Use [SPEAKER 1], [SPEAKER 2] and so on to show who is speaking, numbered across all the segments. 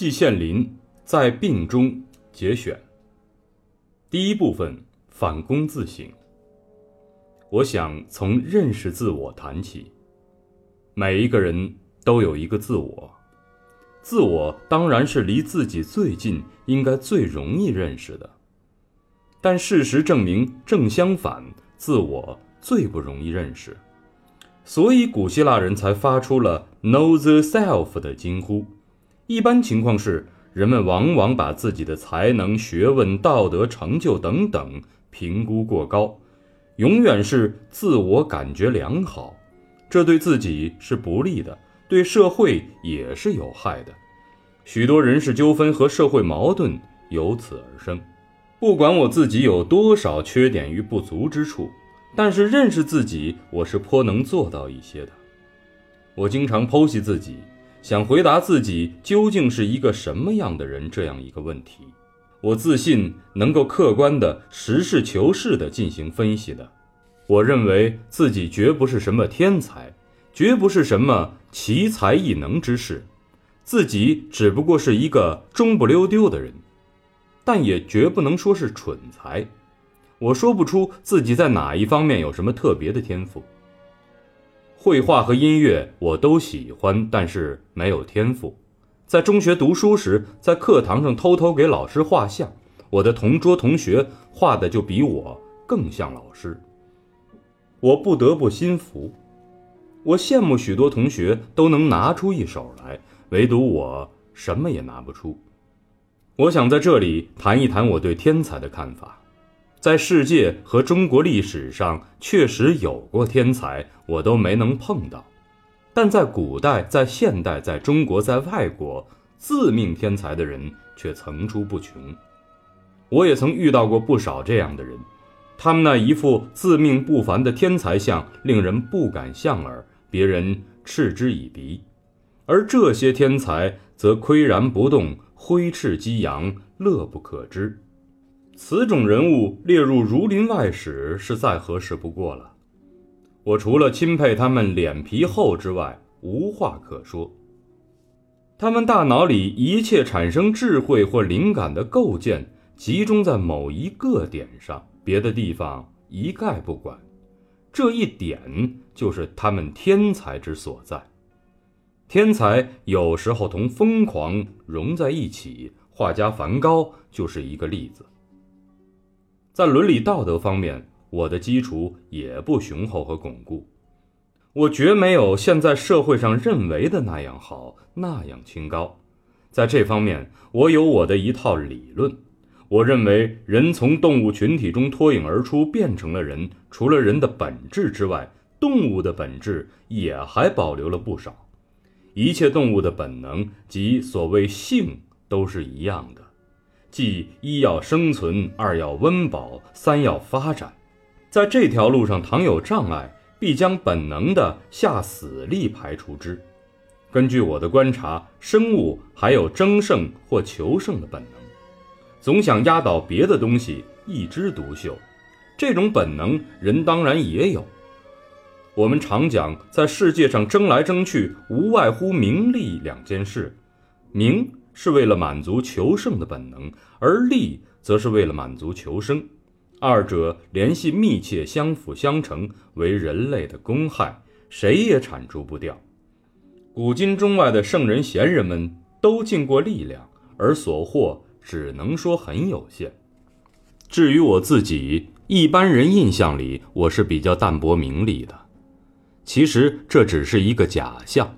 [SPEAKER 1] 季羡林在病中节选。第一部分反躬自省。我想从认识自我谈起。每一个人都有一个自我，自我当然是离自己最近，应该最容易认识的。但事实证明正相反，自我最不容易认识。所以古希腊人才发出了 “know the self” 的惊呼。一般情况是，人们往往把自己的才能、学问、道德成就等等评估过高，永远是自我感觉良好，这对自己是不利的，对社会也是有害的。许多人事纠纷和社会矛盾由此而生。不管我自己有多少缺点与不足之处，但是认识自己，我是颇能做到一些的。我经常剖析自己。想回答自己究竟是一个什么样的人这样一个问题，我自信能够客观的、实事求是的进行分析的。我认为自己绝不是什么天才，绝不是什么奇才异能之士，自己只不过是一个中不溜丢的人，但也绝不能说是蠢才。我说不出自己在哪一方面有什么特别的天赋。绘画和音乐我都喜欢，但是没有天赋。在中学读书时，在课堂上偷偷给老师画像，我的同桌同学画的就比我更像老师。我不得不心服。我羡慕许多同学都能拿出一手来，唯独我什么也拿不出。我想在这里谈一谈我对天才的看法。在世界和中国历史上确实有过天才，我都没能碰到；但在古代、在现代、在中国、在外国，自命天才的人却层出不穷。我也曾遇到过不少这样的人，他们那一副自命不凡的天才相，令人不敢相耳，别人嗤之以鼻；而这些天才则岿然不动，挥斥激扬，乐不可支。此种人物列入《儒林外史》是再合适不过了。我除了钦佩他们脸皮厚之外，无话可说。他们大脑里一切产生智慧或灵感的构建，集中在某一个点上，别的地方一概不管。这一点就是他们天才之所在。天才有时候同疯狂融在一起，画家梵高就是一个例子。在伦理道德方面，我的基础也不雄厚和巩固，我绝没有现在社会上认为的那样好，那样清高。在这方面，我有我的一套理论。我认为，人从动物群体中脱颖而出，变成了人，除了人的本质之外，动物的本质也还保留了不少。一切动物的本能及所谓性都是一样的。即一要生存，二要温饱，三要发展。在这条路上，倘有障碍，必将本能的下死力排除之。根据我的观察，生物还有争胜或求胜的本能，总想压倒别的东西，一枝独秀。这种本能，人当然也有。我们常讲，在世界上争来争去，无外乎名利两件事。名。是为了满足求胜的本能，而利则是为了满足求生，二者联系密切，相辅相成，为人类的公害，谁也铲除不掉。古今中外的圣人贤人们都尽过力量，而所获只能说很有限。至于我自己，一般人印象里我是比较淡泊名利的，其实这只是一个假象。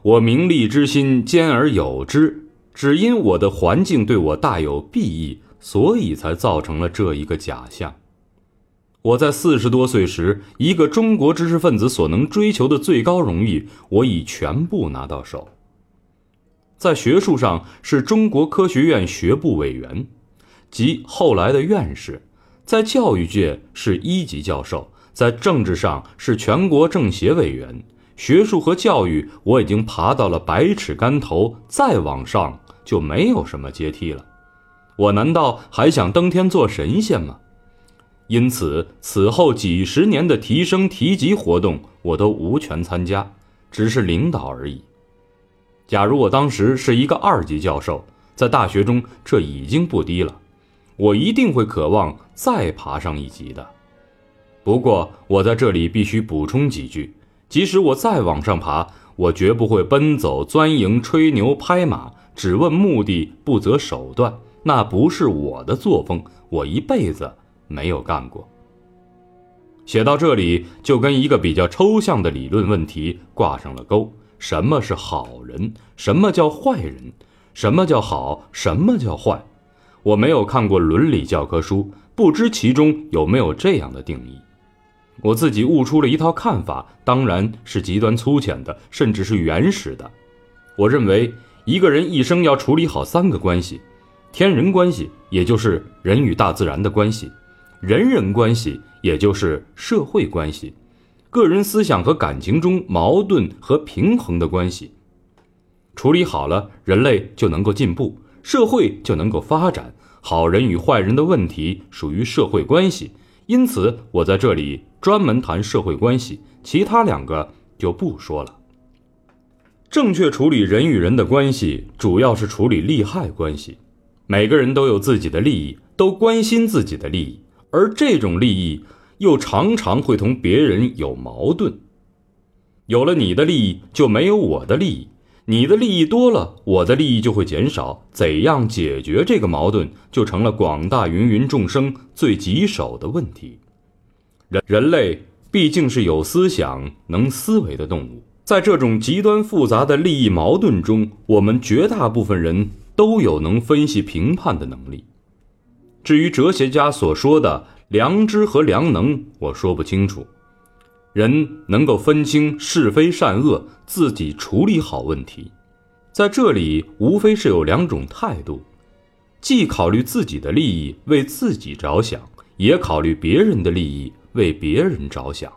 [SPEAKER 1] 我名利之心兼而有之。只因我的环境对我大有裨益，所以才造成了这一个假象。我在四十多岁时，一个中国知识分子所能追求的最高荣誉，我已全部拿到手。在学术上是中国科学院学部委员，即后来的院士；在教育界是一级教授；在政治上是全国政协委员。学术和教育，我已经爬到了百尺竿头，再往上。就没有什么阶梯了，我难道还想登天做神仙吗？因此，此后几十年的提升提级活动，我都无权参加，只是领导而已。假如我当时是一个二级教授，在大学中这已经不低了，我一定会渴望再爬上一级的。不过我在这里必须补充几句：即使我再往上爬，我绝不会奔走钻营、吹牛拍马，只问目的不择手段。那不是我的作风，我一辈子没有干过。写到这里，就跟一个比较抽象的理论问题挂上了钩：什么是好人？什么叫坏人？什么叫好？什么叫坏？我没有看过伦理教科书，不知其中有没有这样的定义。我自己悟出了一套看法，当然是极端粗浅的，甚至是原始的。我认为，一个人一生要处理好三个关系：天人关系，也就是人与大自然的关系；人人关系。也就是社会关系，个人思想和感情中矛盾和平衡的关系，处理好了，人类就能够进步，社会就能够发展。好人与坏人的问题属于社会关系，因此我在这里专门谈社会关系，其他两个就不说了。正确处理人与人的关系，主要是处理利害关系。每个人都有自己的利益，都关心自己的利益。而这种利益又常常会同别人有矛盾。有了你的利益，就没有我的利益；你的利益多了，我的利益就会减少。怎样解决这个矛盾，就成了广大芸芸众生最棘手的问题。人人类毕竟是有思想、能思维的动物，在这种极端复杂的利益矛盾中，我们绝大部分人都有能分析评判的能力。至于哲学家所说的良知和良能，我说不清楚。人能够分清是非善恶，自己处理好问题，在这里无非是有两种态度：既考虑自己的利益，为自己着想，也考虑别人的利益，为别人着想。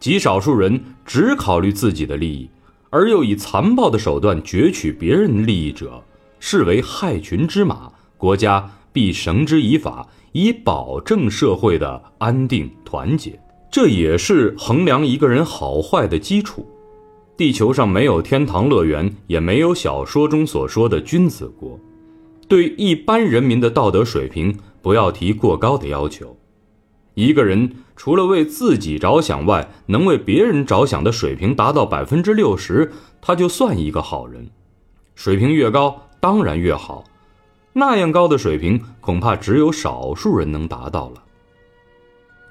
[SPEAKER 1] 极少数人只考虑自己的利益，而又以残暴的手段攫取别人利益者，视为害群之马，国家。必绳之以法，以保证社会的安定团结。这也是衡量一个人好坏的基础。地球上没有天堂乐园，也没有小说中所说的君子国。对一般人民的道德水平，不要提过高的要求。一个人除了为自己着想外，能为别人着想的水平达到百分之六十，他就算一个好人。水平越高，当然越好。那样高的水平，恐怕只有少数人能达到了。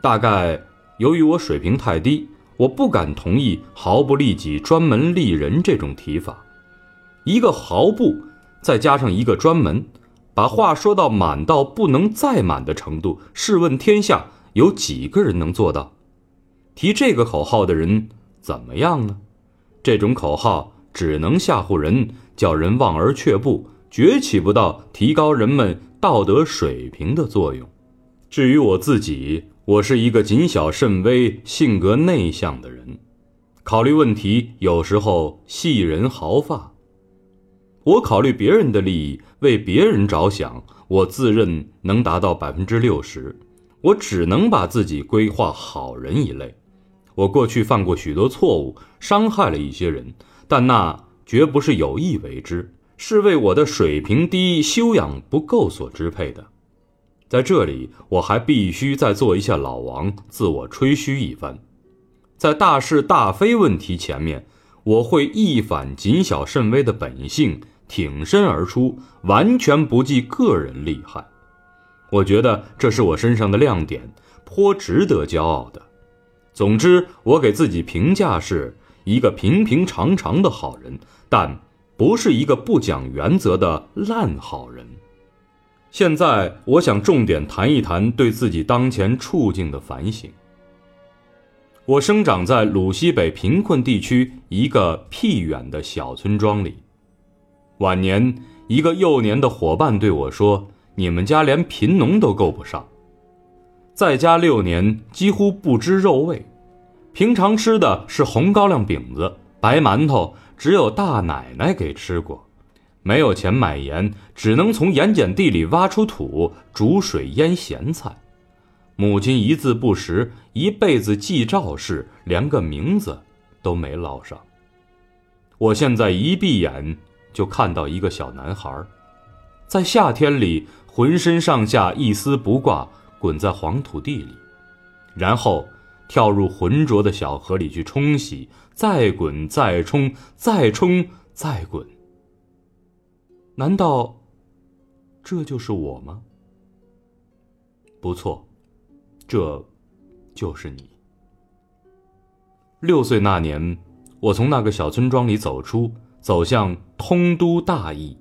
[SPEAKER 1] 大概由于我水平太低，我不敢同意“毫不利己，专门利人”这种提法。一个“毫不”再加上一个“专门”，把话说到满到不能再满的程度，试问天下有几个人能做到？提这个口号的人怎么样呢？这种口号只能吓唬人，叫人望而却步。绝起不到提高人们道德水平的作用。至于我自己，我是一个谨小慎微、性格内向的人，考虑问题有时候细人毫发。我考虑别人的利益，为别人着想，我自认能达到百分之六十。我只能把自己规划好人一类。我过去犯过许多错误，伤害了一些人，但那绝不是有意为之。是为我的水平低、修养不够所支配的。在这里，我还必须再做一下老王，自我吹嘘一番。在大是大非问题前面，我会一反谨小慎微的本性，挺身而出，完全不计个人利害。我觉得这是我身上的亮点，颇值得骄傲的。总之，我给自己评价是一个平平常常的好人，但。不是一个不讲原则的烂好人。现在，我想重点谈一谈对自己当前处境的反省。我生长在鲁西北贫困地区一个僻远的小村庄里。晚年，一个幼年的伙伴对我说：“你们家连贫农都够不上。”在家六年，几乎不知肉味，平常吃的是红高粱饼子、白馒头。只有大奶奶给吃过，没有钱买盐，只能从盐碱地里挖出土煮水腌咸菜。母亲一字不识，一辈子记赵氏，连个名字都没落上。我现在一闭眼就看到一个小男孩，在夏天里浑身上下一丝不挂，滚在黄土地里，然后跳入浑浊的小河里去冲洗，再滚，再冲，再冲，再滚。难道这就是我吗？不错，这就是你。六岁那年，我从那个小村庄里走出，走向通都大邑，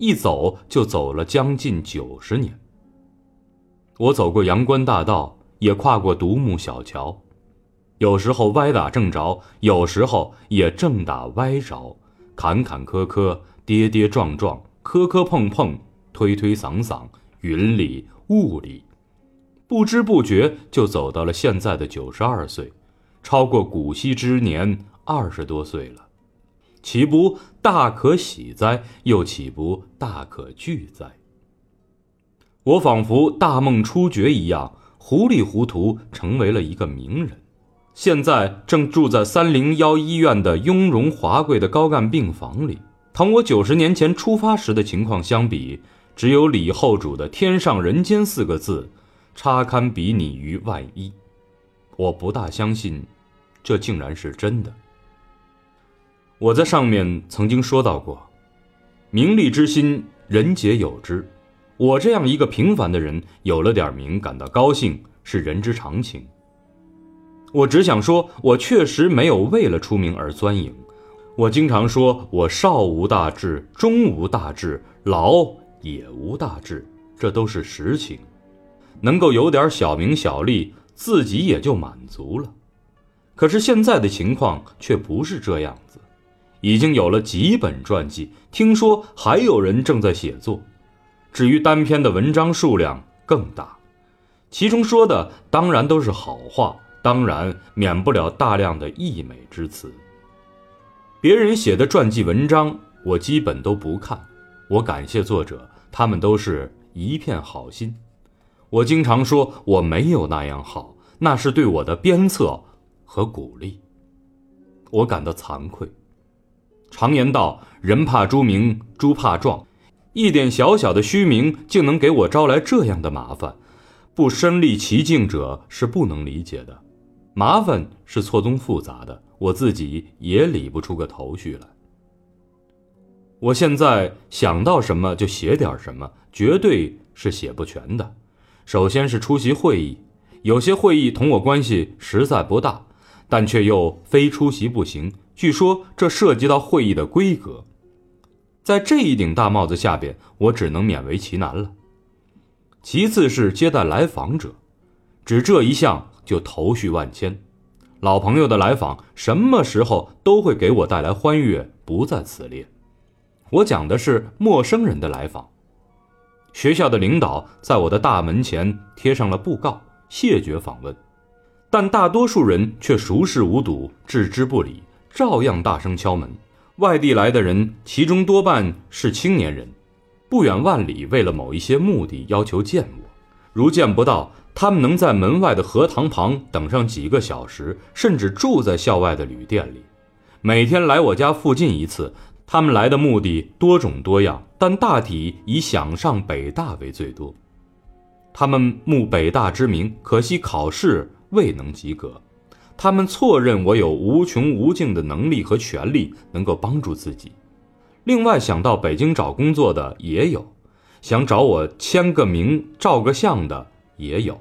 [SPEAKER 1] 一走就走了将近九十年。我走过阳关大道，也跨过独木小桥，有时候歪打正着，有时候也正打歪着，坎坎坷坷。跌跌撞撞，磕磕碰碰，推推搡搡，云里雾里，不知不觉就走到了现在的九十二岁，超过古稀之年二十多岁了，岂不大可喜哉？又岂不大可惧哉？我仿佛大梦初觉一样，糊里糊涂成为了一个名人，现在正住在三零幺医院的雍容华贵的高干病房里。同我九十年前出发时的情况相比，只有李后主的“天上人间”四个字，差堪比拟于万一。我不大相信，这竟然是真的。我在上面曾经说到过，名利之心，人皆有之。我这样一个平凡的人，有了点名，感到高兴是人之常情。我只想说，我确实没有为了出名而钻营。我经常说，我少无大志，中无大志，老也无大志，这都是实情。能够有点小名小利，自己也就满足了。可是现在的情况却不是这样子，已经有了几本传记，听说还有人正在写作。至于单篇的文章数量更大，其中说的当然都是好话，当然免不了大量的溢美之词。别人写的传记文章，我基本都不看。我感谢作者，他们都是一片好心。我经常说我没有那样好，那是对我的鞭策和鼓励。我感到惭愧。常言道：“人怕猪名，猪怕壮。”一点小小的虚名，竟能给我招来这样的麻烦，不身历其境者是不能理解的。麻烦是错综复杂的。我自己也理不出个头绪来。我现在想到什么就写点什么，绝对是写不全的。首先是出席会议，有些会议同我关系实在不大，但却又非出席不行。据说这涉及到会议的规格，在这一顶大帽子下边，我只能勉为其难了。其次是接待来访者，只这一项就头绪万千。老朋友的来访，什么时候都会给我带来欢悦，不在此列。我讲的是陌生人的来访。学校的领导在我的大门前贴上了布告，谢绝访问，但大多数人却熟视无睹，置之不理，照样大声敲门。外地来的人，其中多半是青年人，不远万里为了某一些目的要求见我，如见不到。他们能在门外的荷塘旁等上几个小时，甚至住在校外的旅店里，每天来我家附近一次。他们来的目的多种多样，但大体以想上北大为最多。他们慕北大之名，可惜考试未能及格。他们错认我有无穷无尽的能力和权利，能够帮助自己。另外，想到北京找工作的也有，想找我签个名、照个相的也有。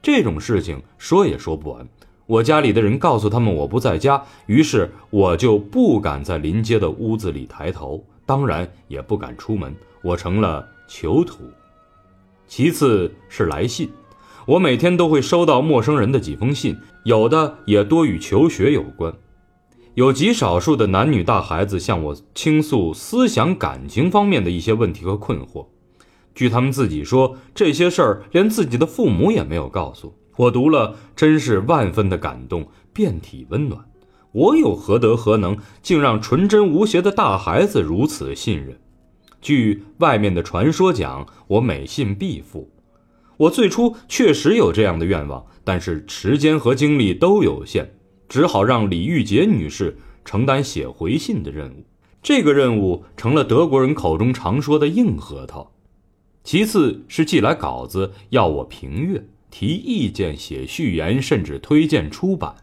[SPEAKER 1] 这种事情说也说不完。我家里的人告诉他们我不在家，于是我就不敢在临街的屋子里抬头，当然也不敢出门。我成了囚徒。其次是来信，我每天都会收到陌生人的几封信，有的也多与求学有关。有极少数的男女大孩子向我倾诉思想感情方面的一些问题和困惑。据他们自己说，这些事儿连自己的父母也没有告诉我。读了，真是万分的感动，遍体温暖。我有何德何能，竟让纯真无邪的大孩子如此信任？据外面的传说讲，我每信必复。我最初确实有这样的愿望，但是时间和精力都有限，只好让李玉洁女士承担写回信的任务。这个任务成了德国人口中常说的硬核桃。其次是寄来稿子要我评阅、提意见、写序言，甚至推荐出版，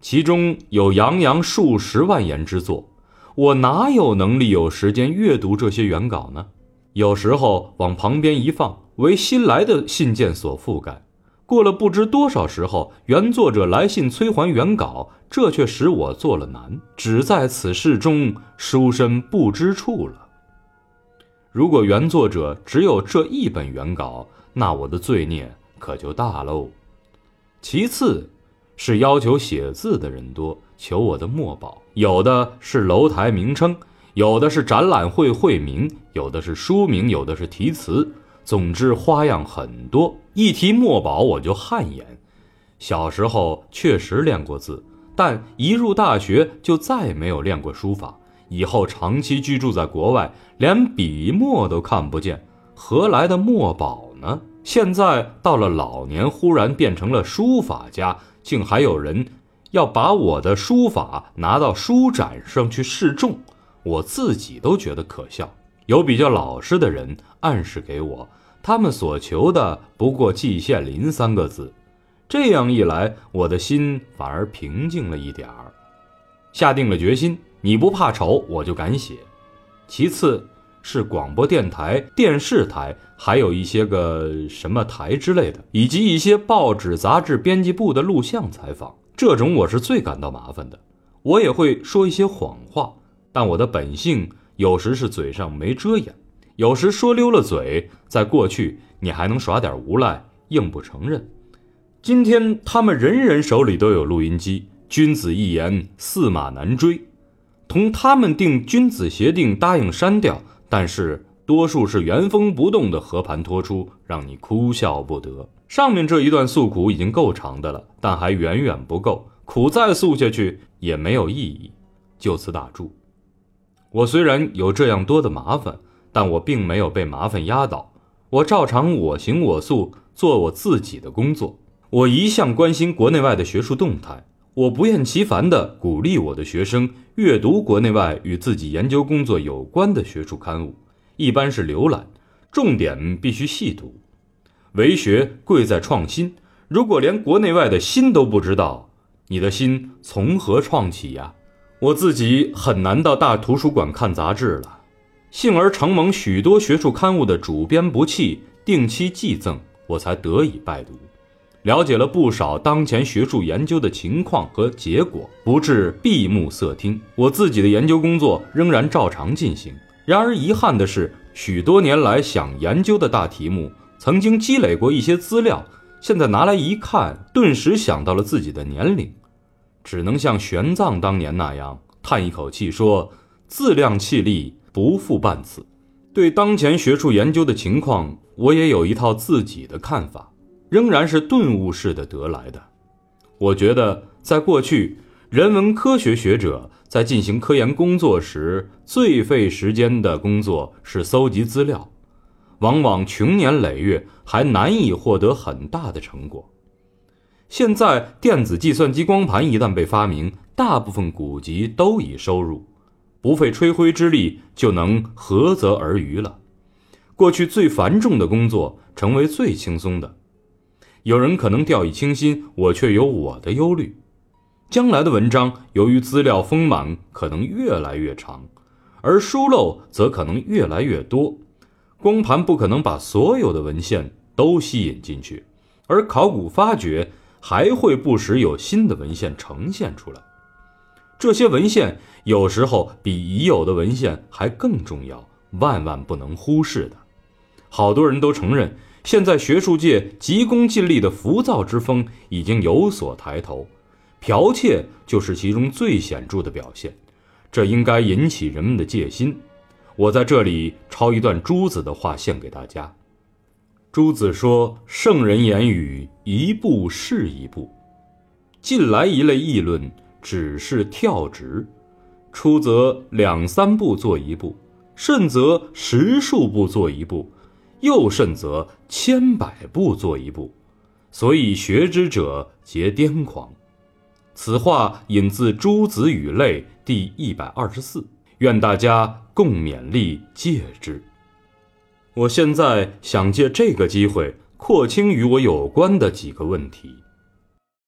[SPEAKER 1] 其中有洋洋数十万言之作，我哪有能力有时间阅读这些原稿呢？有时候往旁边一放，为新来的信件所覆盖。过了不知多少时候，原作者来信催还原稿，这却使我做了难。只在此事中，书身不知处了。如果原作者只有这一本原稿，那我的罪孽可就大喽。其次，是要求写字的人多，求我的墨宝，有的是楼台名称，有的是展览会会名，有的是书名，有的是题词。总之花样很多，一提墨宝我就汗颜。小时候确实练过字，但一入大学就再也没有练过书法。以后长期居住在国外，连笔墨都看不见，何来的墨宝呢？现在到了老年，忽然变成了书法家，竟还有人要把我的书法拿到书展上去示众，我自己都觉得可笑。有比较老实的人暗示给我，他们所求的不过“季羡林”三个字。这样一来，我的心反而平静了一点儿，下定了决心：你不怕丑，我就敢写。其次是广播电台、电视台，还有一些个什么台之类的，以及一些报纸、杂志编辑部的录像采访，这种我是最感到麻烦的。我也会说一些谎话，但我的本性。有时是嘴上没遮掩，有时说溜了嘴。在过去，你还能耍点无赖，硬不承认。今天他们人人手里都有录音机，君子一言，驷马难追。同他们订君子协定，答应删掉，但是多数是原封不动的和盘托出，让你哭笑不得。上面这一段诉苦已经够长的了，但还远远不够，苦再诉下去也没有意义。就此打住。我虽然有这样多的麻烦，但我并没有被麻烦压倒。我照常我行我素，做我自己的工作。我一向关心国内外的学术动态，我不厌其烦地鼓励我的学生阅读国内外与自己研究工作有关的学术刊物，一般是浏览，重点必须细读。为学贵在创新，如果连国内外的心都不知道，你的心从何创起呀？我自己很难到大图书馆看杂志了，幸而承蒙许多学术刊物的主编不弃，定期寄赠，我才得以拜读，了解了不少当前学术研究的情况和结果，不致闭目塞听。我自己的研究工作仍然照常进行，然而遗憾的是，许多年来想研究的大题目，曾经积累过一些资料，现在拿来一看，顿时想到了自己的年龄。只能像玄奘当年那样叹一口气说：“自量气力，不负半次。”对当前学术研究的情况，我也有一套自己的看法，仍然是顿悟式的得来的。我觉得，在过去，人文科学学者在进行科研工作时，最费时间的工作是搜集资料，往往穷年累月，还难以获得很大的成果。现在电子计算机光盘一旦被发明，大部分古籍都已收入，不费吹灰之力就能合则而渔了。过去最繁重的工作成为最轻松的。有人可能掉以轻心，我却有我的忧虑。将来的文章由于资料丰满，可能越来越长，而疏漏则可能越来越多。光盘不可能把所有的文献都吸引进去，而考古发掘。还会不时有新的文献呈现出来，这些文献有时候比已有的文献还更重要，万万不能忽视的。好多人都承认，现在学术界急功近利的浮躁之风已经有所抬头，剽窃就是其中最显著的表现，这应该引起人们的戒心。我在这里抄一段朱子的话献给大家。朱子说：“圣人言语，一步是一步。近来一类议论，只是跳直，出则两三步做一步，甚则十数步做一步，又甚则千百步做一步。所以学之者皆癫狂。”此话引自《朱子语类》第一百二十四。愿大家共勉励戒之。我现在想借这个机会，廓清与我有关的几个问题。